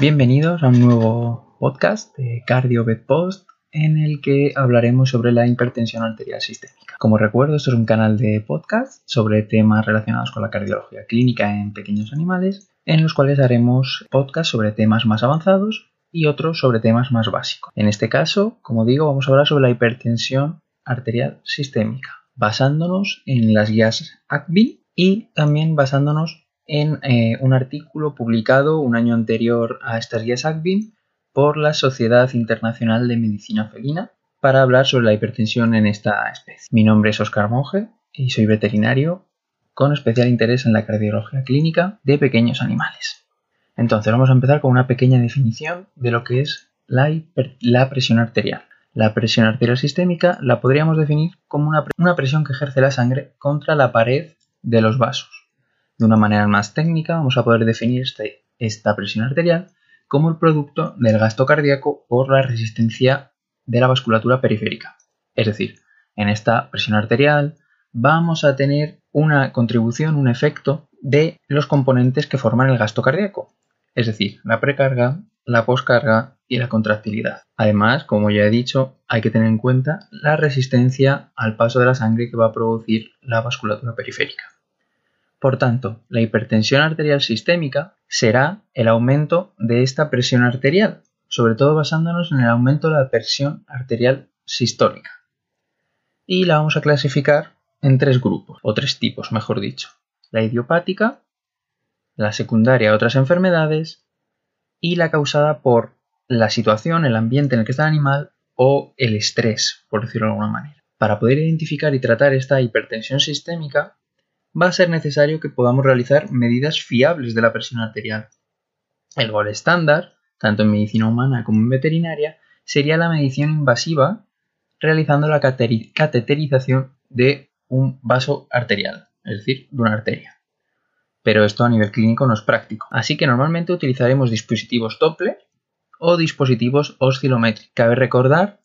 Bienvenidos a un nuevo podcast de Cardio Post en el que hablaremos sobre la hipertensión arterial sistémica. Como recuerdo, esto es un canal de podcast sobre temas relacionados con la cardiología clínica en pequeños animales, en los cuales haremos podcast sobre temas más avanzados y otros sobre temas más básicos. En este caso, como digo, vamos a hablar sobre la hipertensión arterial sistémica, basándonos en las guías ACBIN y también basándonos en eh, un artículo publicado un año anterior a estas guías por la Sociedad Internacional de Medicina Felina para hablar sobre la hipertensión en esta especie. Mi nombre es Oscar Monge y soy veterinario con especial interés en la cardiología clínica de pequeños animales. Entonces vamos a empezar con una pequeña definición de lo que es la, presión arterial. La presión arterial sistémica la podríamos definir como una presión que ejerce la sangre contra la pared de los vasos. De una manera más técnica vamos a poder definir este, esta presión arterial como el producto del gasto cardíaco por la resistencia de la vasculatura periférica. Es decir, en esta presión arterial vamos a tener una contribución, un efecto de los componentes que forman el gasto cardíaco, es decir, la precarga, la poscarga y la contractilidad. Además, como ya he dicho, hay que tener en cuenta la resistencia al paso de la sangre que va a producir la vasculatura periférica. Por tanto, la hipertensión arterial sistémica será el aumento de esta presión arterial, sobre todo basándonos en el aumento de la presión arterial sistólica. Y la vamos a clasificar en tres grupos, o tres tipos, mejor dicho. La idiopática, la secundaria a otras enfermedades y la causada por la situación, el ambiente en el que está el animal o el estrés, por decirlo de alguna manera. Para poder identificar y tratar esta hipertensión sistémica, va a ser necesario que podamos realizar medidas fiables de la presión arterial. El gol estándar, tanto en medicina humana como en veterinaria, sería la medición invasiva realizando la cateterización de un vaso arterial, es decir, de una arteria. Pero esto a nivel clínico no es práctico, así que normalmente utilizaremos dispositivos Doppler o dispositivos oscilométricos. Cabe recordar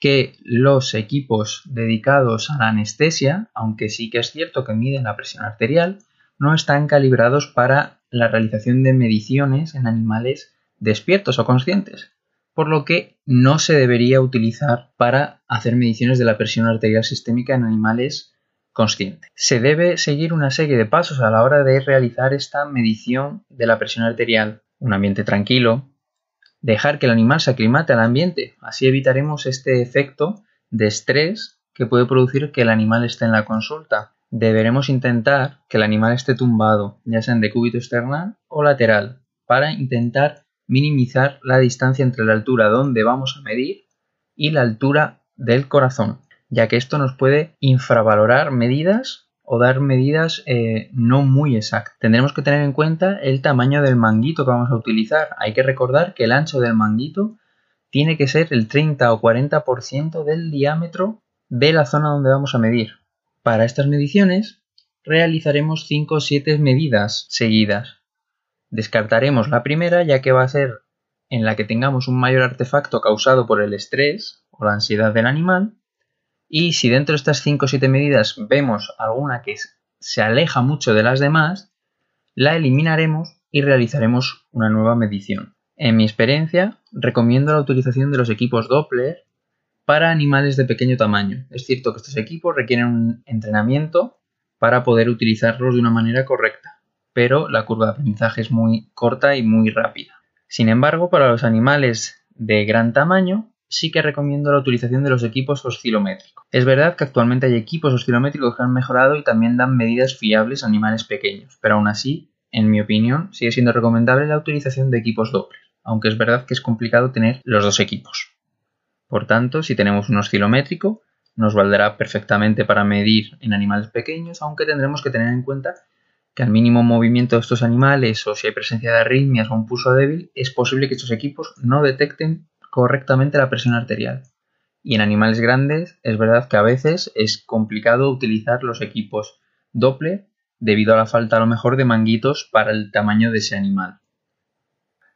que los equipos dedicados a la anestesia, aunque sí que es cierto que miden la presión arterial, no están calibrados para la realización de mediciones en animales despiertos o conscientes, por lo que no se debería utilizar para hacer mediciones de la presión arterial sistémica en animales conscientes. Se debe seguir una serie de pasos a la hora de realizar esta medición de la presión arterial. Un ambiente tranquilo, dejar que el animal se aclimate al ambiente. Así evitaremos este efecto de estrés que puede producir que el animal esté en la consulta. Deberemos intentar que el animal esté tumbado, ya sea en decúbito external o lateral, para intentar minimizar la distancia entre la altura donde vamos a medir y la altura del corazón, ya que esto nos puede infravalorar medidas o dar medidas eh, no muy exactas. Tendremos que tener en cuenta el tamaño del manguito que vamos a utilizar. Hay que recordar que el ancho del manguito tiene que ser el 30 o 40% del diámetro de la zona donde vamos a medir. Para estas mediciones realizaremos 5 o 7 medidas seguidas. Descartaremos la primera ya que va a ser en la que tengamos un mayor artefacto causado por el estrés o la ansiedad del animal y si dentro de estas 5 o 7 medidas vemos alguna que se aleja mucho de las demás, la eliminaremos y realizaremos una nueva medición. En mi experiencia, recomiendo la utilización de los equipos Doppler para animales de pequeño tamaño. Es cierto que estos equipos requieren un entrenamiento para poder utilizarlos de una manera correcta, pero la curva de aprendizaje es muy corta y muy rápida. Sin embargo, para los animales de gran tamaño, sí que recomiendo la utilización de los equipos oscilométricos. Es verdad que actualmente hay equipos oscilométricos que han mejorado y también dan medidas fiables a animales pequeños, pero aún así, en mi opinión, sigue siendo recomendable la utilización de equipos Doppler, aunque es verdad que es complicado tener los dos equipos. Por tanto, si tenemos un oscilométrico, nos valdrá perfectamente para medir en animales pequeños, aunque tendremos que tener en cuenta que al mínimo movimiento de estos animales o si hay presencia de arritmias o un pulso débil, es posible que estos equipos no detecten correctamente la presión arterial. Y en animales grandes es verdad que a veces es complicado utilizar los equipos Doppler debido a la falta a lo mejor de manguitos para el tamaño de ese animal.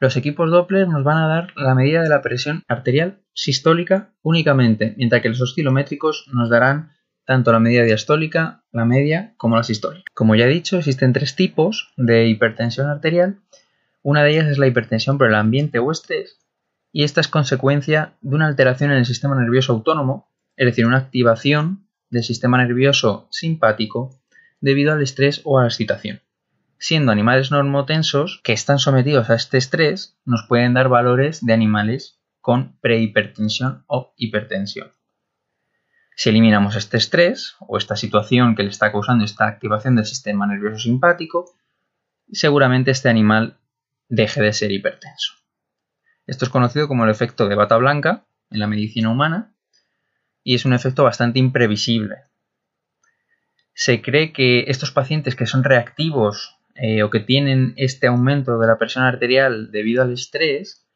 Los equipos Doppler nos van a dar la medida de la presión arterial sistólica únicamente, mientras que los oscilométricos nos darán tanto la medida diastólica, la media como la sistólica. Como ya he dicho, existen tres tipos de hipertensión arterial Una de ellas es la hipertensión por el ambiente o estrés, y esta es consecuencia de una alteración en el sistema nervioso autónomo, es decir, una activación del sistema nervioso simpático debido al estrés o a la excitación. Siendo animales normotensos que están sometidos a este estrés, nos pueden dar valores de animales con prehipertensión o hipertensión. Si eliminamos este estrés o esta situación que le está causando esta activación del sistema nervioso simpático, seguramente este animal deje de ser hipertenso. Esto es conocido como el efecto de bata blanca en la medicina humana y es un efecto bastante imprevisible. Se cree que estos pacientes que son reactivos eh, o que tienen este aumento de la presión arterial debido al estrés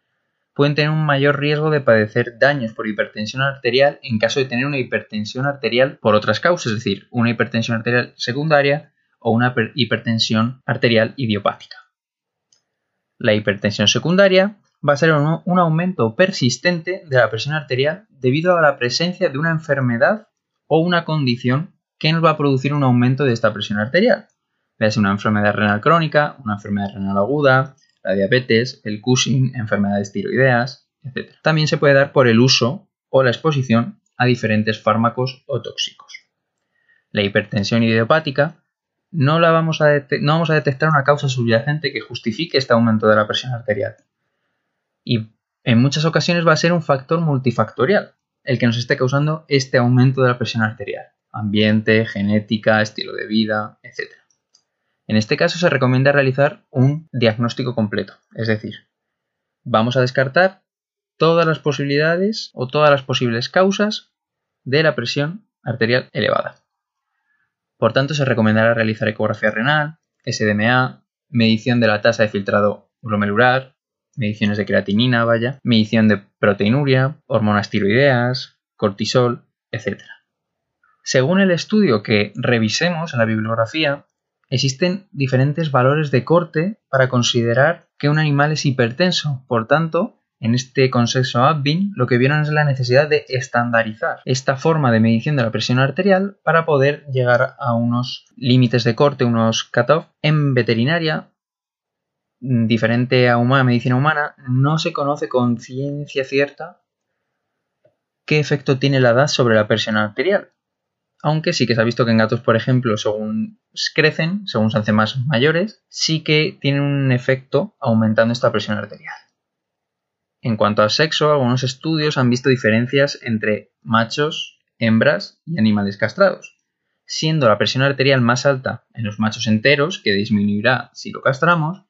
pueden tener un mayor riesgo de padecer daños por hipertensión arterial en caso de tener una hipertensión arterial por otras causas, es decir, una hipertensión arterial secundaria o una hipertensión arterial idiopática. La hipertensión secundaria va a ser un, aumento persistente de la presión arterial debido a la presencia de una enfermedad o una condición que nos va a producir un aumento de esta presión arterial. Ser una enfermedad renal crónica, una enfermedad renal aguda, la diabetes, el Cushing, enfermedades tiroideas, etc. También se puede dar por el uso o la exposición a diferentes fármacos o tóxicos. La hipertensión idiopática no, la no vamos a detectar una causa subyacente que justifique este aumento de la presión arterial y en muchas ocasiones va a ser un factor multifactorial el que nos esté causando este aumento de la presión arterial. Ambiente, genética, estilo de vida, etc. En este caso se recomienda realizar un diagnóstico completo, es decir, vamos a descartar todas las posibilidades o todas las posibles causas de la presión arterial elevada. Por tanto, se recomendará realizar ecografía renal, SDMA, medición de la tasa de filtrado glomerular, mediciones de creatinina, vaya, medición de proteinuria, hormonas tiroideas, cortisol, etc. Según el estudio que revisemos en la bibliografía, existen diferentes valores de corte para considerar que un animal es hipertenso. Por tanto, en este consenso Abbin lo que vieron es la necesidad de estandarizar esta forma de medición de la presión arterial para poder llegar a unos límites de corte, unos cutoff. En veterinaria diferente a humana, medicina humana, no se conoce con ciencia cierta qué efecto tiene la edad sobre la presión arterial. Aunque sí que se ha visto que en gatos, por ejemplo, según crecen, según se hacen más mayores, sí que tienen un efecto aumentando esta presión arterial. En cuanto al sexo, algunos estudios han visto diferencias entre machos, hembras y animales castrados, siendo la presión arterial más alta en los machos enteros, que disminuirá si lo castramos,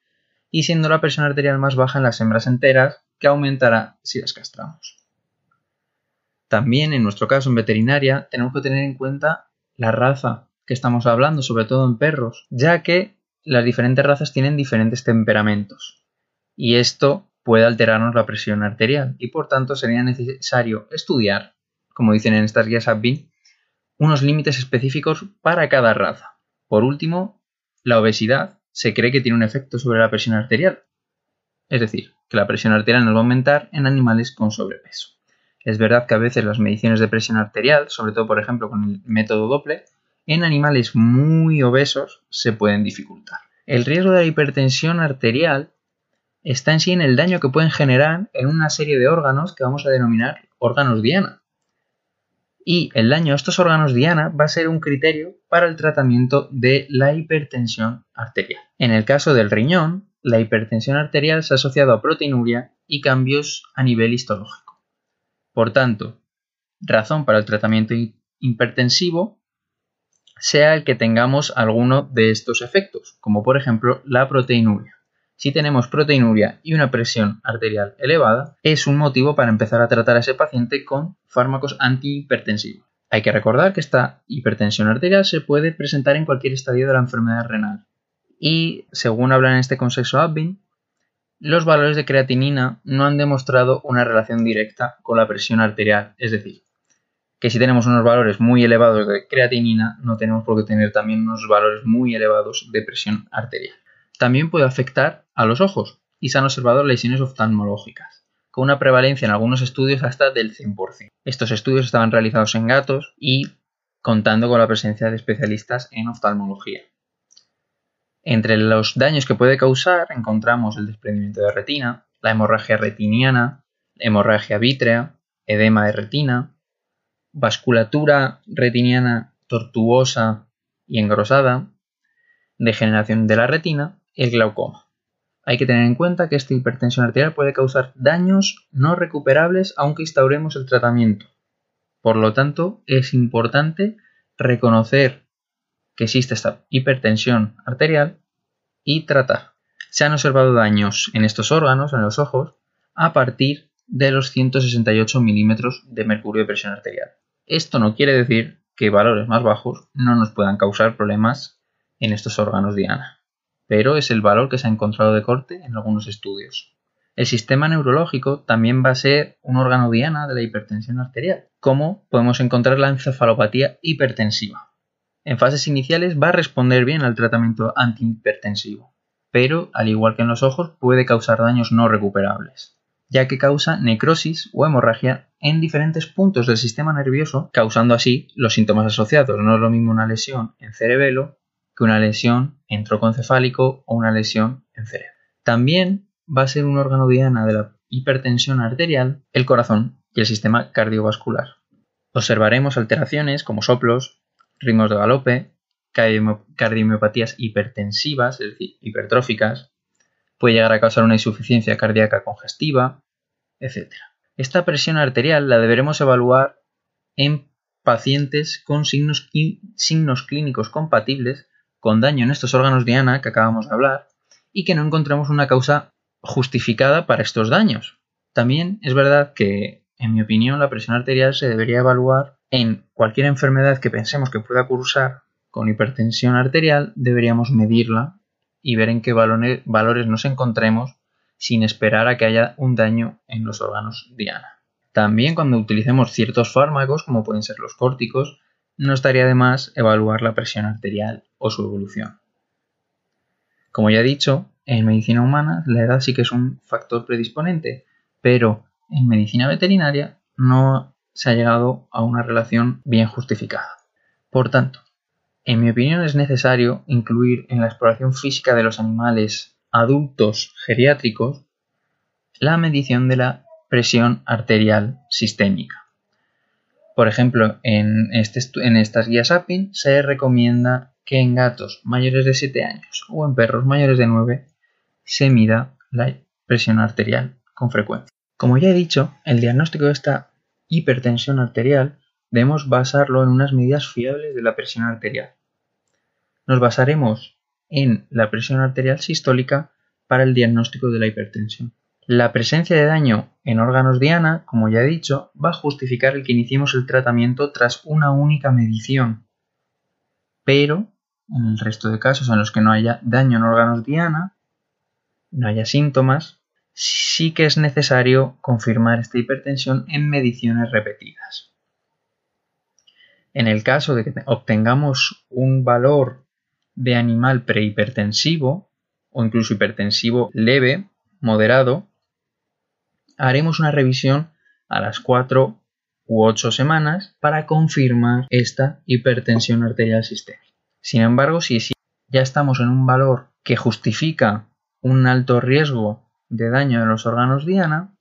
y siendo la presión arterial más baja en las hembras enteras, que aumentará si las castramos. También, en nuestro caso en veterinaria, tenemos que tener en cuenta la raza que estamos hablando, sobre todo en perros, ya que las diferentes razas tienen diferentes temperamentos. Y esto puede alterarnos la presión arterial y por tanto sería necesario estudiar, como dicen en estas guías ABBI, unos límites específicos para cada raza. Por último, la obesidad se cree que tiene un efecto sobre la presión arterial. Es decir, que la presión arterial nos va a aumentar en animales con sobrepeso. Es verdad que a veces las mediciones de presión arterial, sobre todo por ejemplo con el método Doppler, en animales muy obesos se pueden dificultar. El riesgo de la hipertensión arterial está en sí en el daño que pueden generar en una serie de órganos que vamos a denominar órganos diana y el daño a estos órganos diana va a ser un criterio para el tratamiento de la hipertensión arterial. En el caso del riñón, la hipertensión arterial se ha asociado a proteinuria y cambios a nivel histológico. Por tanto, razón para el tratamiento hipertensivo sea el que tengamos alguno de estos efectos, como por ejemplo la proteinuria si tenemos proteinuria y una presión arterial elevada, es un motivo para empezar a tratar a ese paciente con fármacos antihipertensivos. Hay que recordar que esta hipertensión arterial se puede presentar en cualquier estadio de la enfermedad renal. Y, según hablan en este consenso Abbin, los valores de creatinina no han demostrado una relación directa con la presión arterial. Es decir, que si tenemos unos valores muy elevados de creatinina, no tenemos por qué tener también unos valores muy elevados de presión arterial. También puede afectar a los ojos y se han observado lesiones oftalmológicas, con una prevalencia en algunos estudios hasta del 100%. Estos estudios estaban realizados en gatos y contando con la presencia de especialistas en oftalmología. Entre los daños que puede causar encontramos el desprendimiento de retina, la hemorragia retiniana, hemorragia vítrea, edema de retina, vasculatura retiniana tortuosa y engrosada, degeneración de la retina el glaucoma. Hay que tener en cuenta que esta hipertensión arterial puede causar daños no recuperables aunque instauremos el tratamiento. Por lo tanto, es importante reconocer que existe esta hipertensión arterial y tratar. Se han observado daños en estos órganos, en los ojos, a partir de los 168 milímetros de mercurio de presión arterial. Esto no quiere decir que valores más bajos no nos puedan causar problemas en estos órganos diana pero es el valor que se ha encontrado de corte en algunos estudios. El sistema neurológico también va a ser un órgano diana de la hipertensión arterial, como podemos encontrar la encefalopatía hipertensiva. En fases iniciales va a responder bien al tratamiento antihipertensivo, pero al igual que en los ojos puede causar daños no recuperables, ya que causa necrosis o hemorragia en diferentes puntos del sistema nervioso, causando así los síntomas asociados. No es lo mismo una lesión en cerebelo que una lesión en trocoencefálico o una lesión en cerebro. También va a ser un órgano diana de la hipertensión arterial el corazón y el sistema cardiovascular. Observaremos alteraciones como soplos, ritmos de galope, cardiomiopatías hipertensivas, es decir, hipertróficas, puede llegar a causar una insuficiencia cardíaca congestiva, etc. Esta presión arterial la deberemos evaluar en pacientes con signos, signos clínicos compatibles con daño en estos órganos diana que acabamos de hablar y que no encontramos una causa justificada para estos daños. También es verdad que, en mi opinión, la presión arterial se debería evaluar en cualquier enfermedad que pensemos que pueda cursar con hipertensión arterial, deberíamos medirla y ver en qué valores nos encontremos sin esperar a que haya un daño en los órganos diana. También cuando utilicemos ciertos fármacos, como pueden ser los córticos, no estaría de más evaluar la presión arterial o su evolución. Como ya he dicho, en medicina humana la edad sí que es un factor predisponente, pero en medicina veterinaria no se ha llegado a una relación bien justificada. Por tanto, en mi opinión es necesario incluir en la exploración física de los animales adultos geriátricos la medición de la presión arterial sistémica. Por ejemplo, en, este estas guías APIN se recomienda que en gatos mayores de 7 años o en perros mayores de 9 se mida la presión arterial con frecuencia. Como ya he dicho, el diagnóstico de esta hipertensión arterial debemos basarlo en unas medidas fiables de la presión arterial. Nos basaremos en la presión arterial sistólica para el diagnóstico de la hipertensión. La presencia de daño en órganos diana, como ya he dicho, va a justificar el que iniciemos el tratamiento tras una única medición. Pero, en el resto de casos en los que no haya daño en órganos diana, no haya síntomas, sí que es necesario confirmar esta hipertensión en mediciones repetidas. En el caso de que obtengamos un valor de animal prehipertensivo o incluso hipertensivo leve, moderado, haremos una revisión a las 4 u 8 semanas para confirmar esta hipertensión arterial sistémica. Sin embargo, si ya estamos en un valor que justifica un alto riesgo de daño en los órganos diana,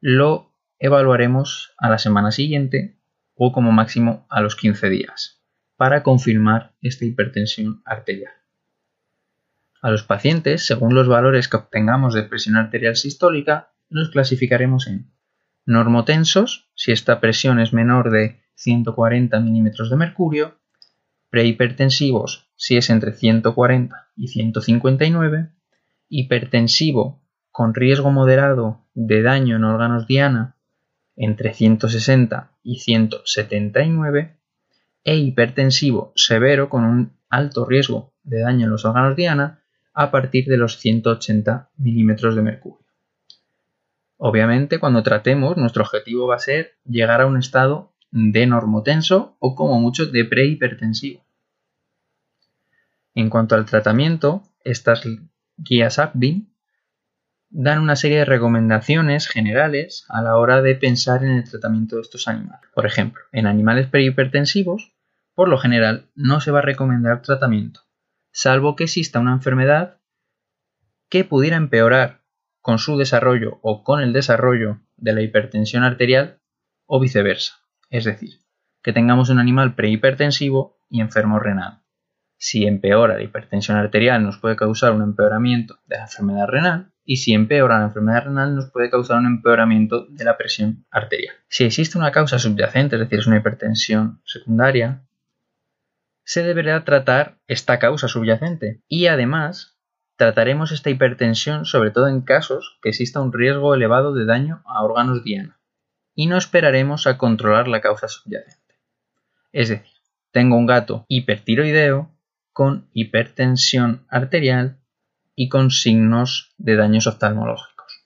lo evaluaremos a la semana siguiente o como máximo a los 15 días para confirmar esta hipertensión arterial. A los pacientes, según los valores que obtengamos de presión arterial sistólica, los clasificaremos en normotensos, si esta presión es menor de 140 milímetros de mercurio, prehipertensivos, si es entre 140 y 159, hipertensivo con riesgo moderado de daño en órganos diana entre 160 y 179 e hipertensivo severo con un alto riesgo de daño en los órganos diana a partir de los 180 milímetros de mercurio. Obviamente, cuando tratemos, nuestro objetivo va a ser llegar a un estado de normotenso o como mucho de prehipertensivo. En cuanto al tratamiento, estas guías APBIN dan una serie de recomendaciones generales a la hora de pensar en el tratamiento de estos animales. Por ejemplo, en animales prehipertensivos, por lo general, no se va a recomendar tratamiento, salvo que exista una enfermedad que pudiera empeorar con su desarrollo o con el desarrollo de la hipertensión arterial o viceversa. Es decir, que tengamos un animal prehipertensivo y enfermo renal. Si empeora la hipertensión arterial nos puede causar un empeoramiento de la enfermedad renal y si empeora la enfermedad renal nos puede causar un empeoramiento de la presión arterial. Si existe una causa subyacente, es decir, es una hipertensión secundaria, se deberá tratar esta causa subyacente y además trataremos esta hipertensión sobre todo en casos que exista un riesgo elevado de daño a órganos diana y no esperaremos a controlar la causa subyacente. Es decir, tengo un gato hipertiroideo con hipertensión arterial y con signos de daños oftalmológicos.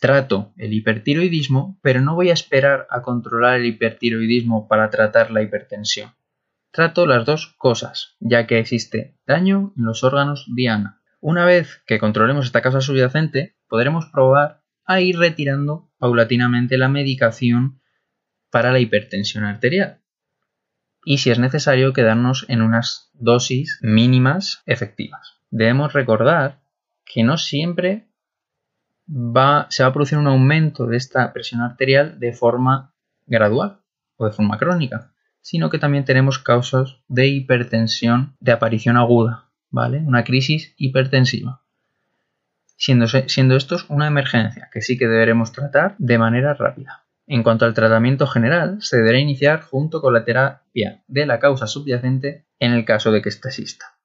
Trato el hipertiroidismo, pero no voy a esperar a controlar el hipertiroidismo para tratar la hipertensión. Trato las dos cosas, ya que existe daño en los órganos diana. Una vez que controlemos esta causa subyacente, podremos probar a ir retirando paulatinamente la medicación para la hipertensión arterial y si es necesario quedarnos en unas dosis mínimas efectivas. Debemos recordar que no siempre va, se va a producir un aumento de esta presión arterial de forma gradual o de forma crónica, sino que también tenemos causas de hipertensión de aparición aguda, ¿vale? Una crisis hipertensiva. Siendo, siendo esto una emergencia que sí que deberemos tratar de manera rápida. En cuanto al tratamiento general, se deberá iniciar junto con la terapia de la causa subyacente en el caso de que ésta exista,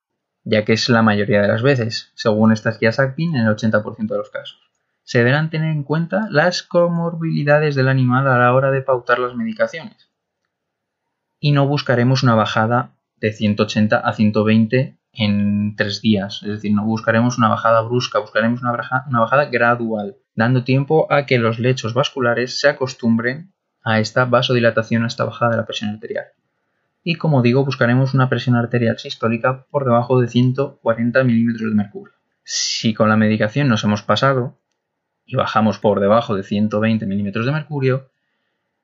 ya que es la mayoría de las veces, según estas guías ACPIN, en el 80% de los casos. Se deberán tener en cuenta las comorbilidades del animal a la hora de pautar las medicaciones. Y no buscaremos una bajada de 180 a 120 en tres días, es decir, no buscaremos una bajada brusca, buscaremos una, una bajada gradual dando tiempo a que los lechos vasculares se acostumbren a esta vasodilatación, a esta bajada de la presión arterial. Y como digo, buscaremos una presión arterial sistólica por debajo de 140 milímetros de mercurio. Si con la medicación nos hemos pasado y bajamos por debajo de 120 milímetros de mercurio,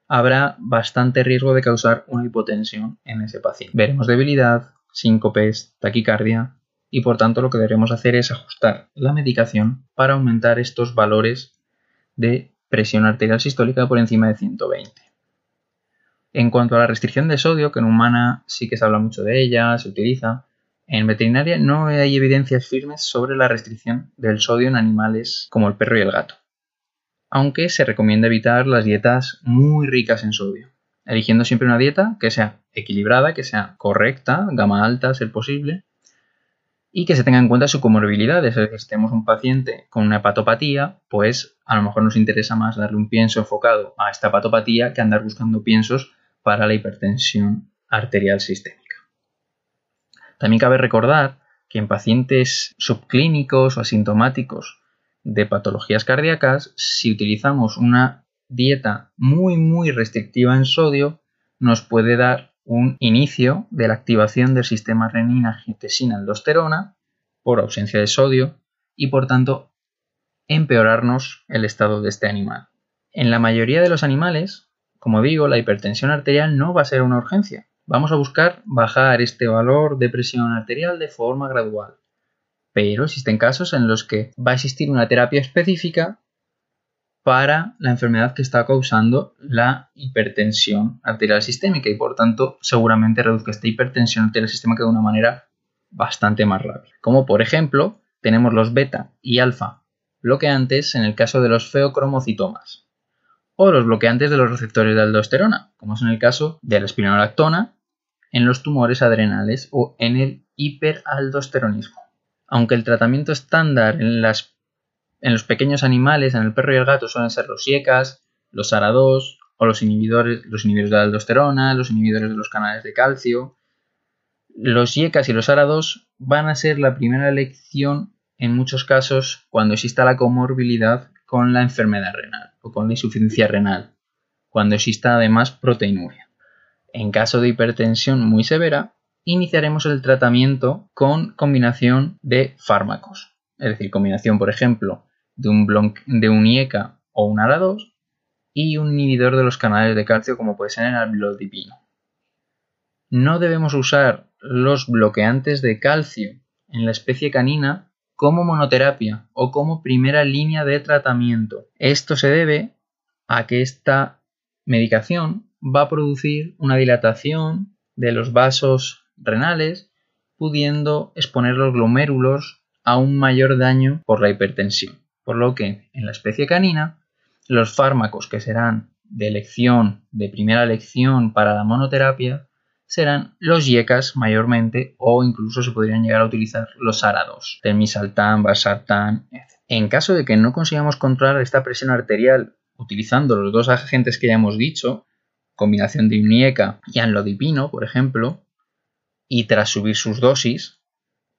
habrá bastante riesgo de causar una hipotensión en ese paciente. Veremos debilidad, síncopes, taquicardia, y por tanto lo que debemos hacer es ajustar la medicación para aumentar estos valores de presión arterial sistólica por encima de 120. En cuanto a la restricción de sodio, que en humana sí que se habla mucho de ella, se utiliza, en veterinaria no hay evidencias firmes sobre la restricción del sodio en animales como el perro y el gato, aunque se recomienda evitar las dietas muy ricas en sodio, eligiendo siempre una dieta que sea equilibrada, que sea correcta, gama alta, ser posible, y que se tenga en cuenta su comorbilidad. Es decir, si tenemos un paciente con una hepatopatía, pues a lo mejor nos interesa más darle un pienso enfocado a esta hepatopatía que andar buscando piensos para la hipertensión arterial sistémica. También cabe recordar que en pacientes subclínicos o asintomáticos de patologías cardíacas, si utilizamos una dieta muy muy restrictiva en sodio, nos puede dar un inicio de la activación del sistema renina-angiotensina-aldosterona por ausencia de sodio y por tanto empeorarnos el estado de este animal. En la mayoría de los animales, como digo, la hipertensión arterial no va a ser una urgencia. Vamos a buscar bajar este valor de presión arterial de forma gradual. Pero existen casos en los que va a existir una terapia específica para la enfermedad que está causando la hipertensión arterial sistémica y por tanto seguramente reduzca esta hipertensión arterial sistémica de una manera bastante más rápida. Como por ejemplo tenemos los beta y alfa bloqueantes en el caso de los feocromocitomas o los bloqueantes de los receptores de aldosterona, como es en el caso de la espironolactona en los tumores adrenales o en el hiperaldosteronismo. Aunque el tratamiento estándar en las en los pequeños animales, en el perro y el gato, suelen ser los IECAS, los ARA2 o los inhibidores, los inhibidores de la aldosterona, los inhibidores de los canales de calcio. Los IECAS y los ARA2 van a ser la primera elección en muchos casos cuando exista la comorbilidad con la enfermedad renal o con la insuficiencia renal, cuando exista además proteinuria. En caso de hipertensión muy severa, iniciaremos el tratamiento con combinación de fármacos, es decir, combinación, por ejemplo, de un, de un IECA o un ARA2 y un inhibidor de los canales de calcio como puede ser el albilodipino. No debemos usar los bloqueantes de calcio en la especie canina como monoterapia o como primera línea de tratamiento. Esto se debe a que esta medicación va a producir una dilatación de los vasos renales, pudiendo exponer los glomérulos a un mayor daño por la hipertensión. Por lo que en la especie canina, los fármacos que serán de elección, de primera elección para la monoterapia, serán los yecas mayormente o incluso se podrían llegar a utilizar los arados, telmisartán, valsartán, etc. En caso de que no consigamos controlar esta presión arterial utilizando los dos agentes que ya hemos dicho, combinación de Unieca y anlodipino, por ejemplo, y tras subir sus dosis,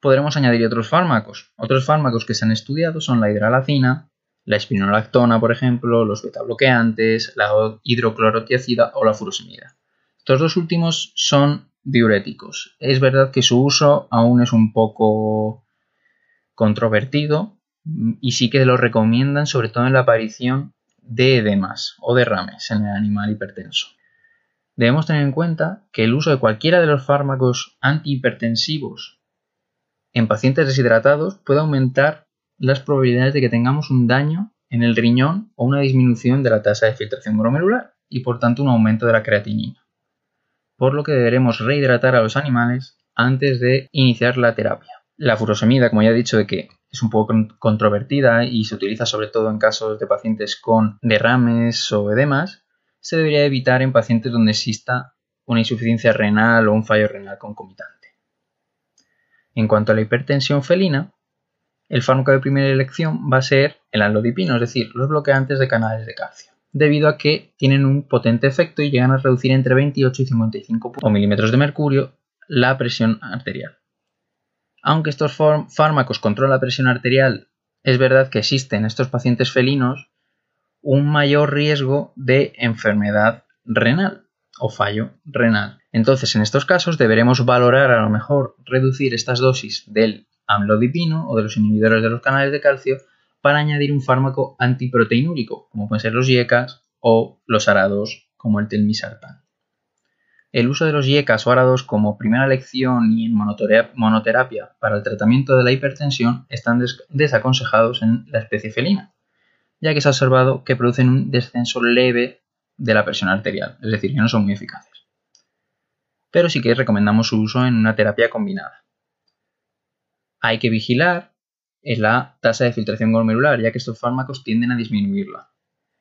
podremos añadir otros fármacos. Otros fármacos que se han estudiado son la hidralacina, la espinolactona, por ejemplo, los betabloqueantes, la hidroclorotiazida o la furosemida. Estos dos últimos son diuréticos. Es verdad que su uso aún es un poco controvertido y sí que lo recomiendan sobre todo en la aparición de edemas o derrames en el animal hipertenso debemos tener en cuenta que el uso de cualquiera de los fármacos antihipertensivos en pacientes deshidratados puede aumentar las probabilidades de que tengamos un daño en el riñón o una disminución de la tasa de filtración glomerular y por tanto un aumento de la creatinina. Por lo que deberemos rehidratar a los animales antes de iniciar la terapia. La furosemida, como ya he dicho, que es un poco controvertida y se utiliza sobre todo en casos de pacientes con derrames o edemas, se debería evitar en pacientes donde exista una insuficiencia renal o un fallo renal concomitante. En cuanto a la hipertensión felina, el fármaco de primera elección va a ser el alodipino, es decir, los bloqueantes de canales de calcio, debido a que tienen un potente efecto y llegan a reducir entre 28 y 55 milímetros de mercurio la presión arterial. Aunque estos fármacos controlan la presión arterial, es verdad que existen en estos pacientes felinos un mayor riesgo de enfermedad renal o fallo renal. Entonces, en estos casos deberemos valorar a lo mejor reducir estas dosis del amlodipino o de los inhibidores de los canales de calcio para añadir un fármaco antiproteinúrico, como pueden ser los IECAS o los arados, como el telmisartán. El uso de los IECAS o arados como primera lección y en monoterapia para el tratamiento de la hipertensión están desaconsejados en la especie felina, ya que se ha observado que producen un descenso leve de la presión arterial, es decir, que no son muy eficaces. Pero sí que recomendamos su uso en una terapia combinada. Hay que vigilar en la tasa de filtración glomerular, ya que estos fármacos tienden a disminuirla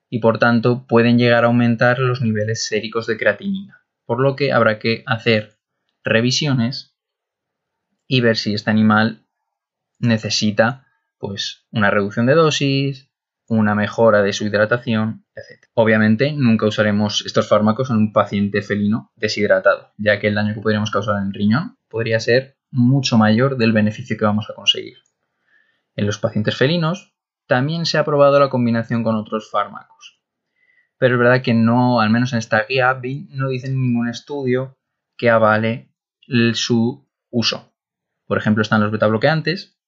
y por tanto pueden llegar a aumentar los niveles séricos de creatinina, por lo que habrá que hacer revisiones y ver si este animal necesita pues una reducción de dosis, una mejora de su hidratación, etc. Obviamente, nunca usaremos estos fármacos en un paciente felino deshidratado, ya que el daño que podríamos causar en el riñón podría ser mucho mayor del beneficio que vamos a conseguir. En los pacientes felinos también se ha probado la combinación con otros fármacos, pero es verdad que no, al menos en esta guía, no dicen ningún estudio que avale su uso. Por ejemplo, están los betabloqueantes,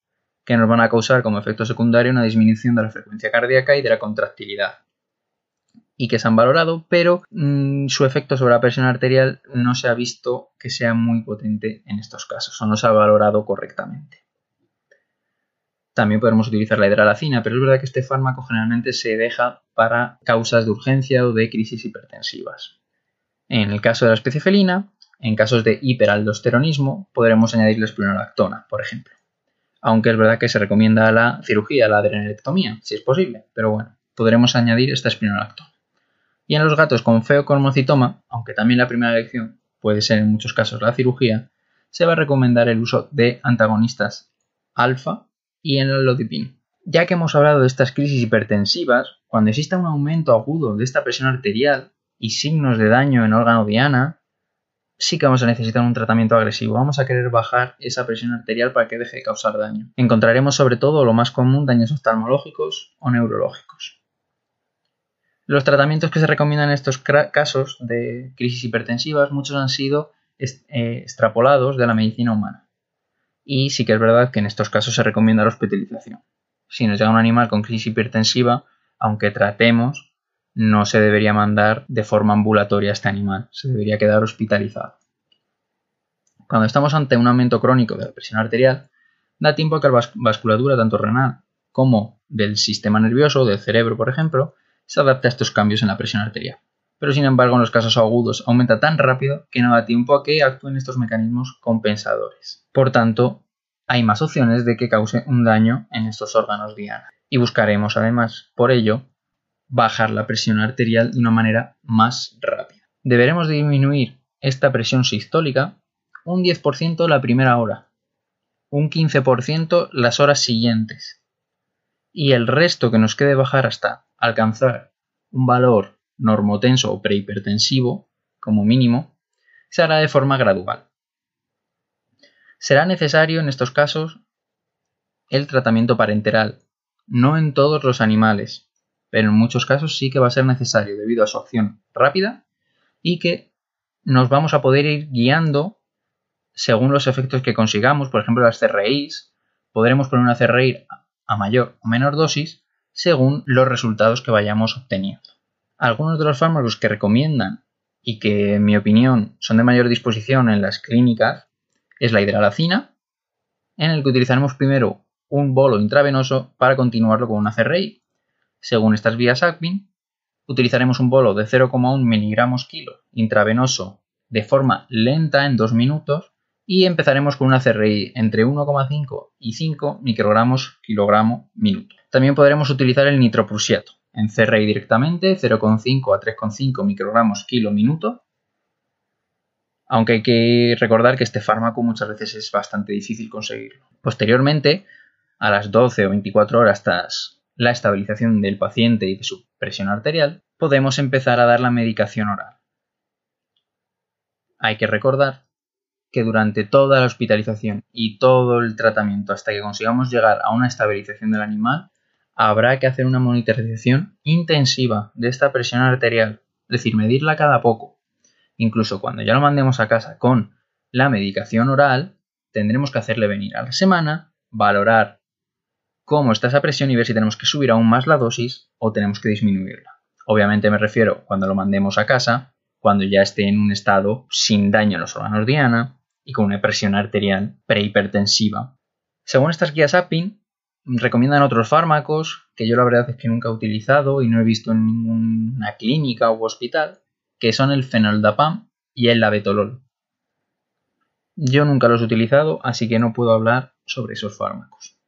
que nos van a causar como efecto secundario una disminución de la frecuencia cardíaca y de la contractilidad y que se han valorado, pero mm, su efecto sobre la presión arterial no se ha visto que sea muy potente en estos casos o no se ha valorado correctamente. También podemos utilizar la hidralacina, pero es verdad que este fármaco generalmente se deja para causas de urgencia o de crisis hipertensivas. En el caso de la especie felina, en casos de hiperaldosteronismo, podremos añadirle espironolactona, por ejemplo aunque es verdad que se recomienda la cirugía, la adrenalectomía, si es posible, pero bueno, podremos añadir esta espinolactona. Y en los gatos con feocormocitoma, aunque también la primera elección puede ser en muchos casos la cirugía, se va a recomendar el uso de antagonistas alfa y en lodipino. Ya que hemos hablado de estas crisis hipertensivas, cuando exista un aumento agudo de esta presión arterial y signos de daño en órgano diana, sí que vamos a necesitar un tratamiento agresivo. Vamos a querer bajar esa presión arterial para que deje de causar daño. Encontraremos sobre todo lo más común daños oftalmológicos o neurológicos. Los tratamientos que se recomiendan en estos casos de crisis hipertensivas, muchos han sido eh, extrapolados de la medicina humana. Y sí que es verdad que en estos casos se recomienda la hospitalización. Si nos llega un animal con crisis hipertensiva, aunque tratemos, no se debería mandar de forma ambulatoria a este animal, se debería quedar hospitalizado. Cuando estamos ante un aumento crónico de la presión arterial, da tiempo a que la vasculatura tanto renal como del sistema nervioso, del cerebro, por ejemplo, se adapte a estos cambios en la presión arterial. Pero sin embargo, en los casos agudos aumenta tan rápido que no da tiempo a que actúen estos mecanismos compensadores. Por tanto, hay más opciones de que cause un daño en estos órganos diana. Y buscaremos además, por ello, bajar la presión arterial de una manera más rápida. Deberemos disminuir esta presión sistólica un 10% la primera hora, un 15% las horas siguientes y el resto que nos quede bajar hasta alcanzar un valor normotenso o prehipertensivo como mínimo se hará de forma gradual. Será necesario en estos casos el tratamiento parenteral, no en todos los animales, pero en muchos casos sí que va a ser necesario debido a su acción rápida y que nos vamos a poder ir guiando según los efectos que consigamos, por ejemplo las CRIs, podremos poner una CRI a mayor o menor dosis según los resultados que vayamos obteniendo. Algunos de los fármacos que recomiendan y que en mi opinión son de mayor disposición en las clínicas es la hidralacina, en el que utilizaremos primero un bolo intravenoso para continuarlo con una CRI. Según estas vías ACVIN, utilizaremos un bolo de 0,1 miligramos kilo intravenoso de forma lenta en 2 minutos y empezaremos con una CRI entre 1,5 y 5 microgramos kilogramo minuto. También podremos utilizar el nitroprusiato en CRI directamente 0,5 a 3,5 microgramos kilo minuto. Aunque hay que recordar que este fármaco muchas veces es bastante difícil conseguirlo. Posteriormente, a las 12 o 24 horas tras la estabilización del paciente y de su presión arterial, podemos empezar a dar la medicación oral. Hay que recordar que durante toda la hospitalización y todo el tratamiento hasta que consigamos llegar a una estabilización del animal, habrá que hacer una monitorización intensiva de esta presión arterial, es decir, medirla cada poco. Incluso cuando ya lo mandemos a casa con la medicación oral, tendremos que hacerle venir a la semana, valorar cómo está esa presión y ver si tenemos que subir aún más la dosis o tenemos que disminuirla. Obviamente me refiero cuando lo mandemos a casa, cuando ya esté en un estado sin daño en los órganos diana, y con una presión arterial prehipertensiva. Según estas guías APIN, recomiendan otros fármacos que yo la verdad es que nunca he utilizado y no he visto en ninguna clínica u hospital, que son el fenoldapam y el labetolol. Yo nunca los he utilizado, así que no puedo hablar sobre esos fármacos.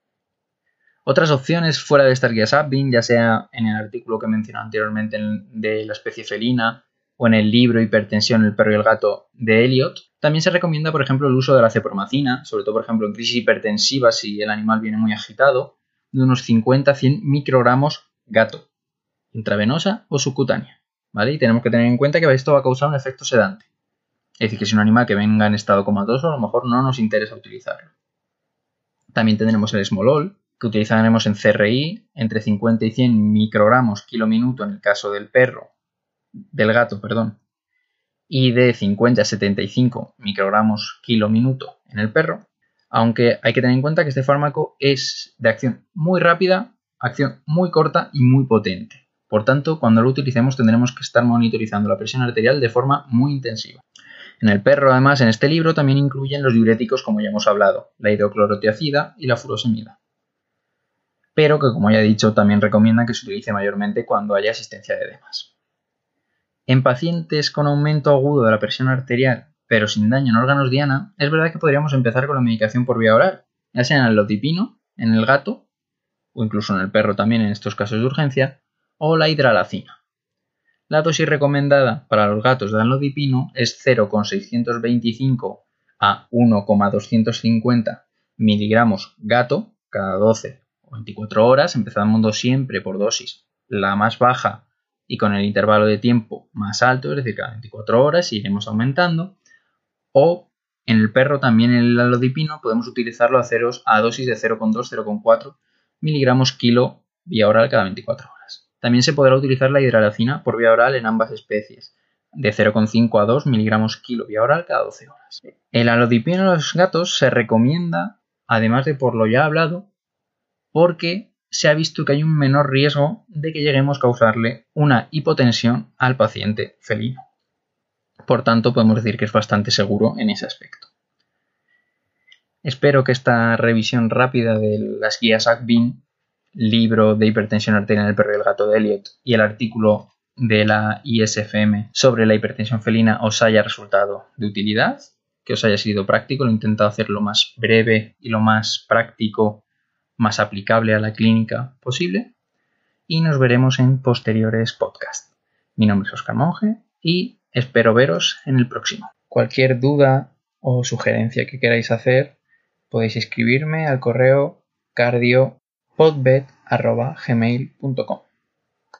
Otras opciones fuera de estas guías APIN, ya sea en el artículo que mencioné anteriormente de la especie felina o en el libro Hipertensión, el perro y el gato de Elliot, también se recomienda, por ejemplo, el uso de la cepromacina, sobre todo, por ejemplo, en crisis hipertensivas si el animal viene muy agitado, de unos 50-100 microgramos gato, intravenosa o subcutánea. ¿vale? Y tenemos que tener en cuenta que esto va a causar un efecto sedante. Es decir, que si un animal que venga en estado comatoso, a lo mejor no nos interesa utilizarlo. También tendremos el esmolol, que utilizaremos en CRI entre 50 y 100 microgramos kilo minuto en el caso del perro del gato, perdón, y de 50 a 75 microgramos kilo minuto en el perro, aunque hay que tener en cuenta que este fármaco es de acción muy rápida, acción muy corta y muy potente. Por tanto, cuando lo utilicemos tendremos que estar monitorizando la presión arterial de forma muy intensiva. En el perro, además, en este libro también incluyen los diuréticos como ya hemos hablado, la hidroclorotiacida y la furosemida. Pero que, como ya he dicho, también recomiendan que se utilice mayormente cuando haya asistencia de edemas. En pacientes con aumento agudo de la presión arterial, pero sin daño en órganos diana, es verdad que podríamos empezar con la medicación por vía oral, ya sea en el lodipino, en el gato, o incluso en el perro también en estos casos de urgencia, o la hidralacina. La dosis recomendada para los gatos de anlodipino es 0,625 a 1,250 miligramos gato cada 12 o 24 horas, empezando siempre por dosis la más baja y con el intervalo de tiempo más alto, es decir, cada 24 horas iremos aumentando. O en el perro también el alodipino podemos utilizarlo a, ceros, a dosis de 0,2-0,4 miligramos kilo vía oral cada 24 horas. También se podrá utilizar la hidralacina por vía oral en ambas especies, de 0,5 a 2 miligramos kilo vía oral cada 12 horas. El alodipino en los gatos se recomienda, además de por lo ya hablado, porque se ha visto que hay un menor riesgo de que lleguemos a causarle una hipotensión al paciente felino. Por tanto, podemos decir que es bastante seguro en ese aspecto. Espero que esta revisión rápida de las guías ACBIN, libro de hipertensión arterial en el perro y el gato de Elliot y el artículo de la ISFM sobre la hipertensión felina os haya resultado de utilidad, que os haya sido práctico. Lo he intentado hacer lo más breve y lo más práctico, más aplicable a la clínica posible. Y nos veremos en posteriores podcasts. Mi nombre es Oscar Monge y espero veros en el próximo. Cualquier duda o sugerencia que queráis hacer, podéis escribirme al correo cardiopodbet.gmail.com